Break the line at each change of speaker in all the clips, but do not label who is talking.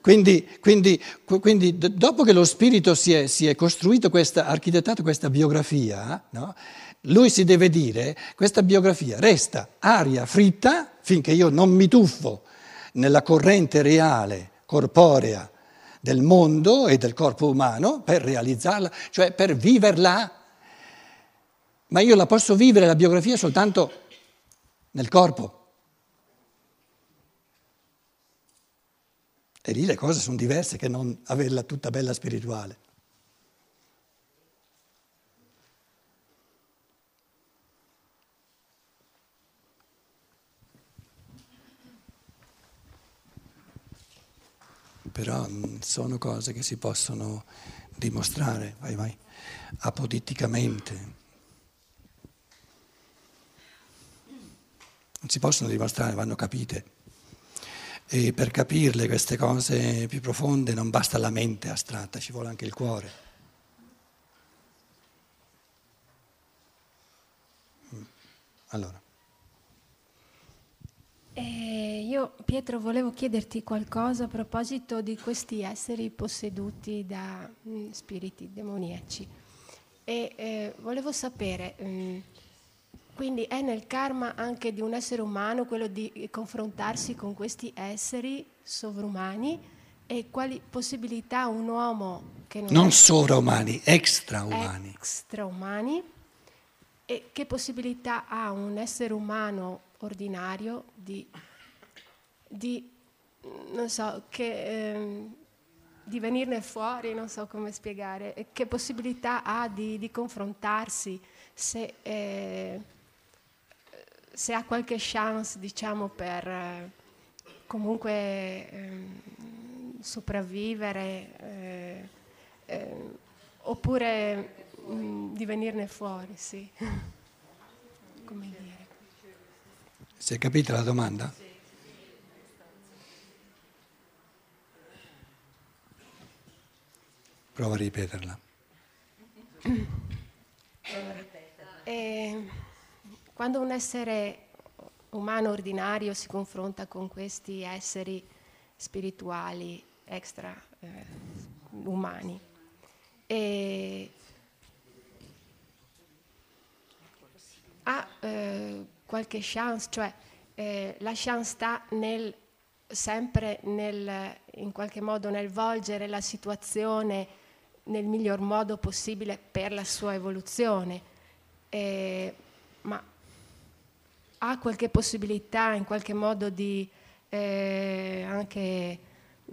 Quindi, quindi, quindi, dopo che lo spirito si è, si è costruito questa, architettato questa biografia, no? lui si deve dire, questa biografia resta aria fritta finché io non mi tuffo nella corrente reale, corporea del mondo e del corpo umano per realizzarla, cioè per viverla. Ma io la posso vivere la biografia soltanto nel corpo. E lì le cose sono diverse che non averla tutta bella spirituale. però mm, sono cose che si possono dimostrare, vai vai, apoditticamente. Non si possono dimostrare, vanno capite. E per capirle queste cose più profonde non basta la mente astratta, ci vuole anche il cuore. Mm. Allora.
Eh, io, Pietro, volevo chiederti qualcosa a proposito di questi esseri posseduti da mh, mm, spiriti demoniaci. E eh, volevo sapere, mh, mm, quindi è nel karma anche di un essere umano quello di confrontarsi con questi esseri sovrumani e quali possibilità un uomo che non,
non è sovraumani, extraumani.
extraumani e che possibilità ha un essere umano ordinario di, di non so, che, eh, di venirne fuori, non so come spiegare, che possibilità ha di, di confrontarsi, se, eh, se, ha qualche chance, diciamo, per eh, comunque ehm, sopravvivere, eh, eh, oppure mh, mm, di venirne fuori, sì. come dire.
Si è capita la domanda? Prova a ripeterla.
Eh, quando un essere umano ordinario si confronta con questi esseri spirituali extra eh, umani. E ha eh, qualche chance, cioè eh, la chance sta nel, sempre nel, in qualche modo nel volgere la situazione nel miglior modo possibile per la sua evoluzione, ma ha qualche possibilità in qualche modo di eh, anche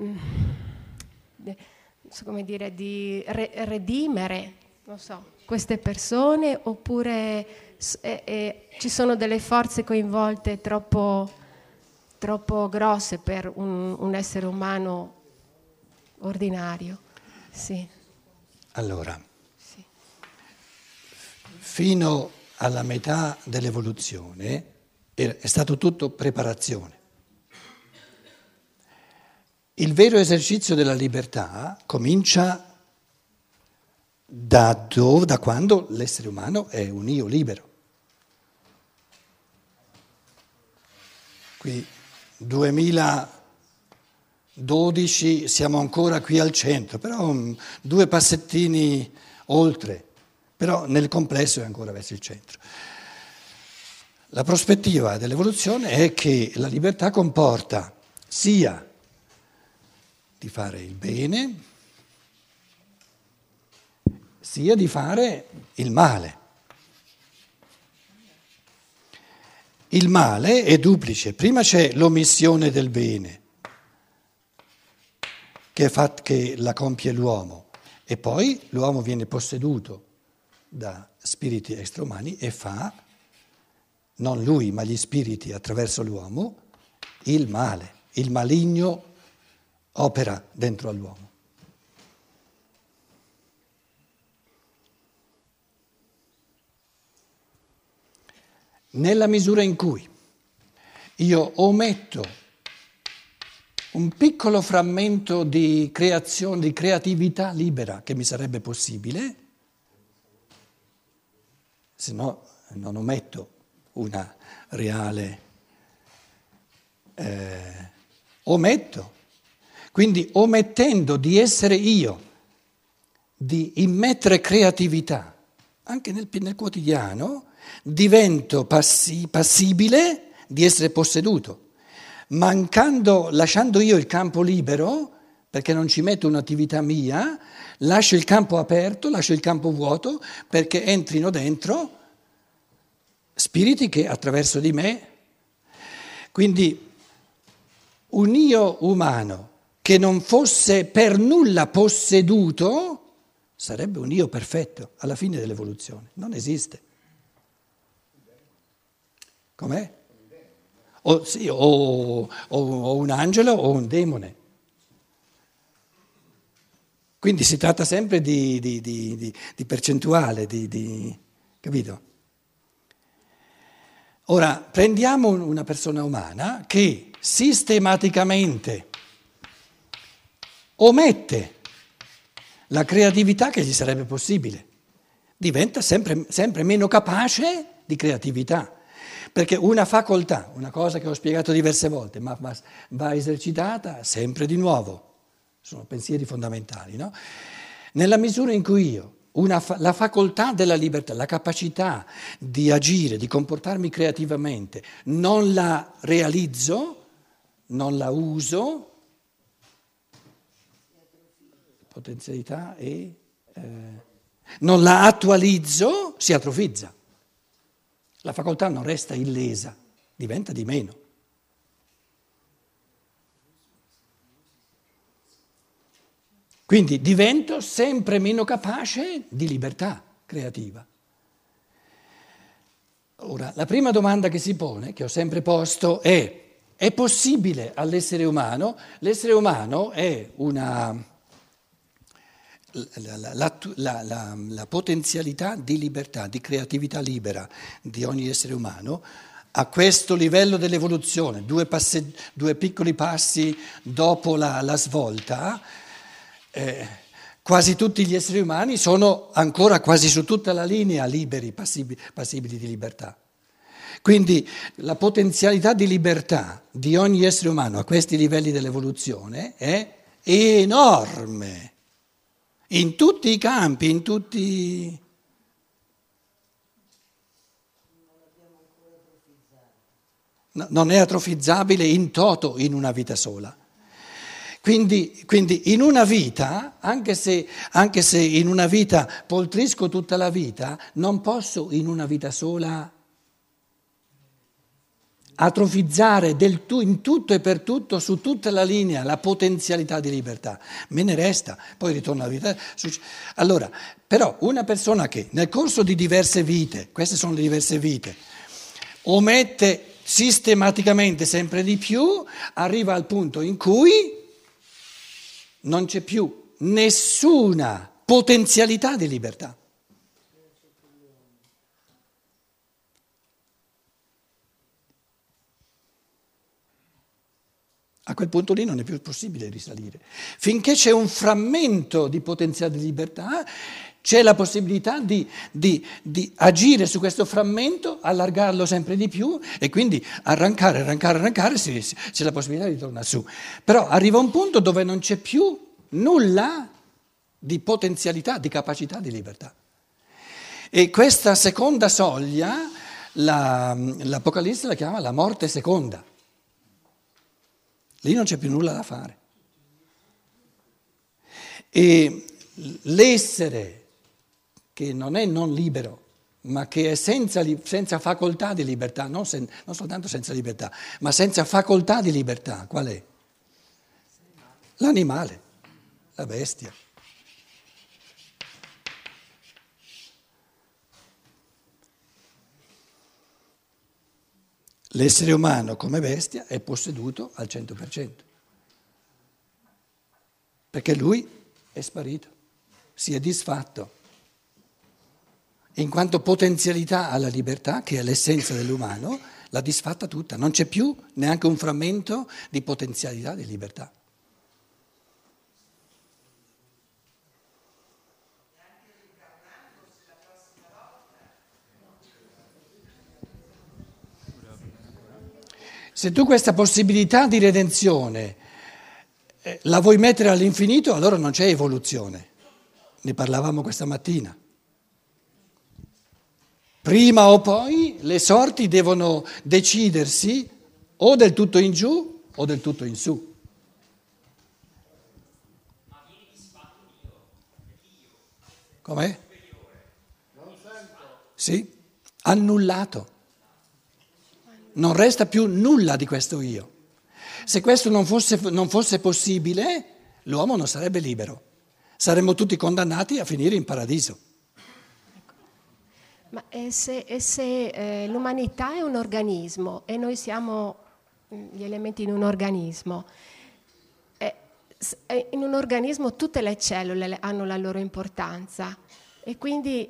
mm, come dire, di re- redimere so, queste persone oppure e, e ci sono delle forze coinvolte troppo, troppo grosse per un, un, essere umano ordinario. Sì.
Allora, sì. fino alla metà dell'evoluzione è stato tutto preparazione. Il vero esercizio della libertà comincia da, dove, da quando l'essere umano è un io libero. Qui 2012 siamo ancora qui al centro, però um, due passettini oltre, però nel complesso è ancora verso il centro. La prospettiva dell'evoluzione è che la libertà comporta sia di fare il bene, sia di fare il male. Il male è duplice, prima c'è l'omissione del bene che, fa, che la compie l'uomo e poi l'uomo viene posseduto da spiriti extraumani e fa, non lui ma gli spiriti attraverso l'uomo, il male, il maligno opera dentro all'uomo. nella misura in cui io ometto un piccolo frammento di creazione, di creatività libera che mi sarebbe possibile, se no non ometto una reale... Eh, ometto. Quindi omettendo di essere io, di immettere creatività, anche nel, nel quotidiano, divento passi, passibile di essere posseduto. Mancando, lasciando io il campo libero, perché non ci metto un'attività mia, lascio il campo aperto, lascio il campo vuoto, perché entrino dentro spiriti che attraverso di me. Quindi un io umano che non fosse per nulla posseduto sarebbe un io perfetto alla fine dell'evoluzione. Non esiste. Com'è? O, sì, o, o, o un angelo o un demone. Quindi si tratta sempre di, di, di, di percentuale, capito? Ora, prendiamo una persona umana che sistematicamente omette la creatività che gli sarebbe possibile, diventa sempre, sempre meno capace di creatività. Perché una facoltà, una cosa che ho spiegato diverse volte, ma, ma va esercitata sempre di nuovo, sono pensieri fondamentali, no? Nella misura in cui io, una, la facoltà della libertà, la capacità di agire, di comportarmi creativamente, non la realizzo, non la uso, potenzialità e eh, non la attualizzo, si atrofizza. La facoltà non resta illesa, diventa di meno. Quindi divento sempre meno capace di libertà creativa. Ora, la prima domanda che si pone, che ho sempre posto, è, è possibile all'essere umano? L'essere umano è una la, la, la, la, potenzialità di libertà, di creatività libera di ogni essere umano a questo livello dell'evoluzione, due, passe, due piccoli passi dopo la, svolta, eh, quasi tutti gli esseri umani sono ancora quasi su tutta la linea liberi, passibili, passibili di libertà. Quindi la potenzialità di libertà di ogni essere umano a questi livelli dell'evoluzione è enorme in tutti i campi, in tutti... Non è atrofizzabile in toto in una vita sola. Quindi, quindi in una vita, anche se, anche se in una vita poltrisco tutta la vita, non posso in una vita sola atrofizzare tu, in tutto e per tutto, su tutta la linea, la potenzialità di libertà. Me ne resta, poi ritorno alla vita. Allora, però una persona che nel corso di diverse vite, queste sono le diverse vite, omette sistematicamente sempre di più, arriva al punto in cui non c'è più nessuna potenzialità di libertà. A quel punto lì non è più possibile risalire. Finché c'è un frammento di potenziale di libertà, c'è la possibilità di, di, di, agire su questo frammento, allargarlo sempre di più e quindi arrancare, arrancare, arrancare, sì, sì, c'è la possibilità di tornare su. Però arriva un punto dove non c'è più nulla di potenzialità, di capacità di libertà. E questa seconda soglia, la, l'Apocalisse la chiama la morte seconda. Lì non c'è più nulla da fare. E l'essere che non è non libero, ma che è senza, senza facoltà di libertà, non, sen, non soltanto senza libertà, ma senza facoltà di libertà, qual è? L'animale, la bestia. L'essere umano come bestia è posseduto al 100%, perché lui è sparito, si è disfatto, in quanto potenzialità alla libertà, che è l'essenza dell'umano, l'ha disfatta tutta, non c'è più neanche un frammento di potenzialità di libertà. Se tu questa possibilità di redenzione eh, la vuoi mettere all'infinito, allora non c'è evoluzione. Ne parlavamo questa mattina. Prima o poi le sorti devono decidersi o del tutto in giù o del tutto in su. Com'è? Sì, annullato. Non resta più nulla di questo io. Se questo non fosse, non fosse possibile, l'uomo non sarebbe libero. Saremmo tutti condannati a finire in paradiso.
Ma e se, e se eh, l'umanità è un organismo e noi siamo mm, gli elementi in un organismo, in un organismo tutte le cellule hanno la loro importanza e quindi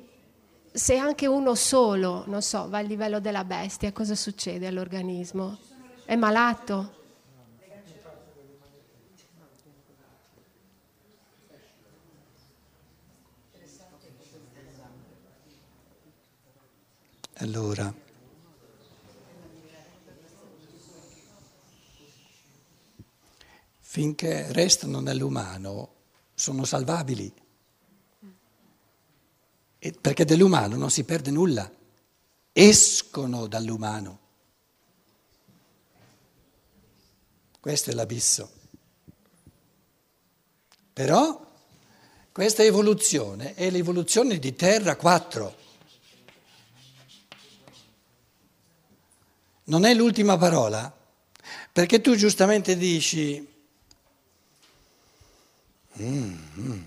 se anche uno solo, non so, va al livello della bestia, cosa succede all'organismo? È malato?
Allora, finché restano nell'umano sono salvabili, e perché dell'umano non si perde nulla, escono dall'umano. Questo è l'abisso. Però questa evoluzione è l'evoluzione di Terra 4. Non è l'ultima parola, perché tu giustamente dici, mm, mm,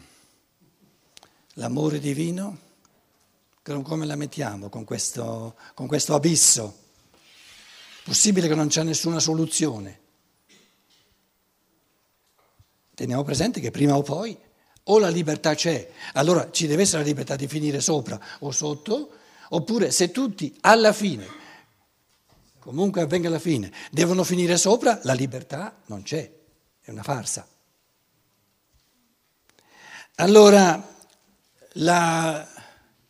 l'amore divino, come la mettiamo con questo, con questo abisso? Possibile che non c'è nessuna soluzione. Teniamo presente che prima o poi o la libertà c'è, allora ci deve essere la libertà di finire sopra o sotto, oppure se tutti alla fine comunque avvenga la fine, devono finire sopra, la libertà non c'è, è una farsa. Allora, la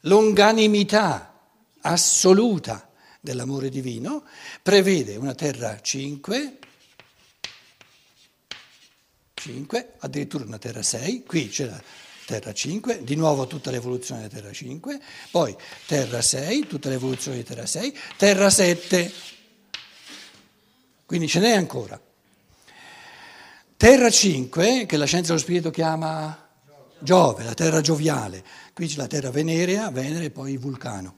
longanimità assoluta dell'amore divino prevede una terra 5, 5, addirittura una terra 6, qui c'è la terra 5, di nuovo tutta l'evoluzione della terra 5, poi terra 6, tutta l'evoluzione di terra 6, terra 7. Quindi ce n'è ancora. Terra 5, che la scienza dello spirito chiama Giove, la terra gioviale. Qui c'è la terra venerea, Venere e poi Vulcano.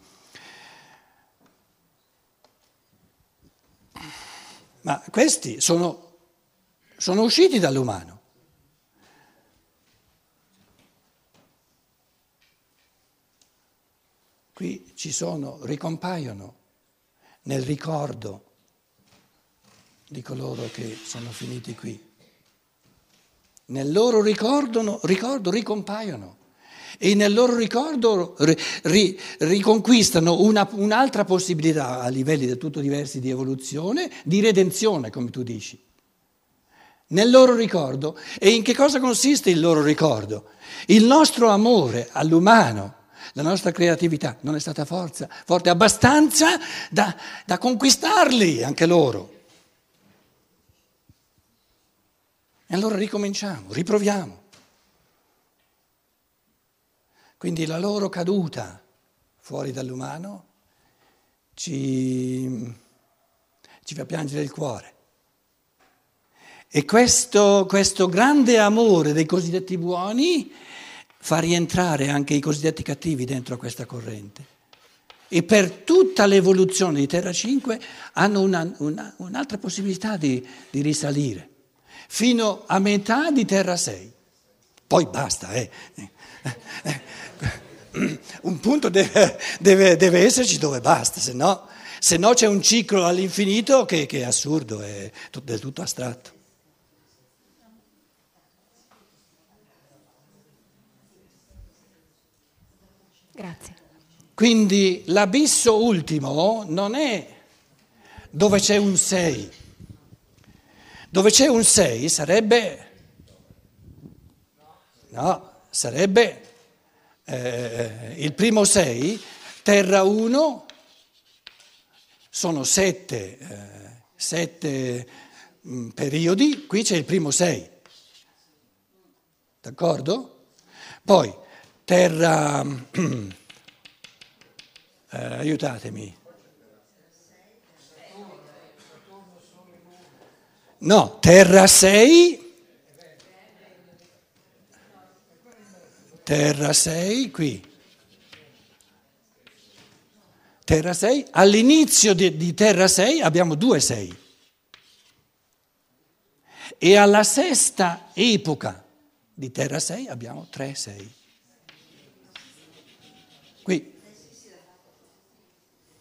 Ma questi sono, sono usciti dall'umano. Qui ci sono, ricompaiono nel ricordo di coloro che sono finiti qui. Nel loro ricordo, ricompaiono e nel loro ricordo ri, ri, riconquistano una, un'altra possibilità a livelli del tutto diversi di evoluzione, di redenzione, come tu dici. Nel loro ricordo. E in che cosa consiste il loro ricordo? Il nostro amore all'umano, la nostra creatività non è stata forza, forte abbastanza da, da conquistarli anche loro. E allora ricominciamo, riproviamo. Quindi la loro caduta fuori dall'umano ci, ci fa piangere il cuore. E questo, questo grande amore dei cosiddetti buoni fa rientrare anche i cosiddetti cattivi dentro questa corrente. E per tutta l'evoluzione di Terra 5 hanno una, una, un'altra possibilità di, di risalire fino a metà di Terra 6. Poi basta, eh. Un punto deve, deve, deve esserci dove basta, se no, se no c'è un ciclo all'infinito che, che è assurdo, è del tutto astratto.
Grazie.
Quindi l'abisso ultimo non è dove c'è un 6 dove c'è un 6 sarebbe, no, sarebbe eh, il primo 6, terra 1, sono 7 eh, mm, periodi, qui c'è il primo 6. d'accordo? Poi terra, eh, aiutatemi. No, terra 6, terra 6 qui. Terra 6, all'inizio di, di Terra 6 abbiamo due 6 e alla sesta epoca di Terra 6 abbiamo tre 6. Qui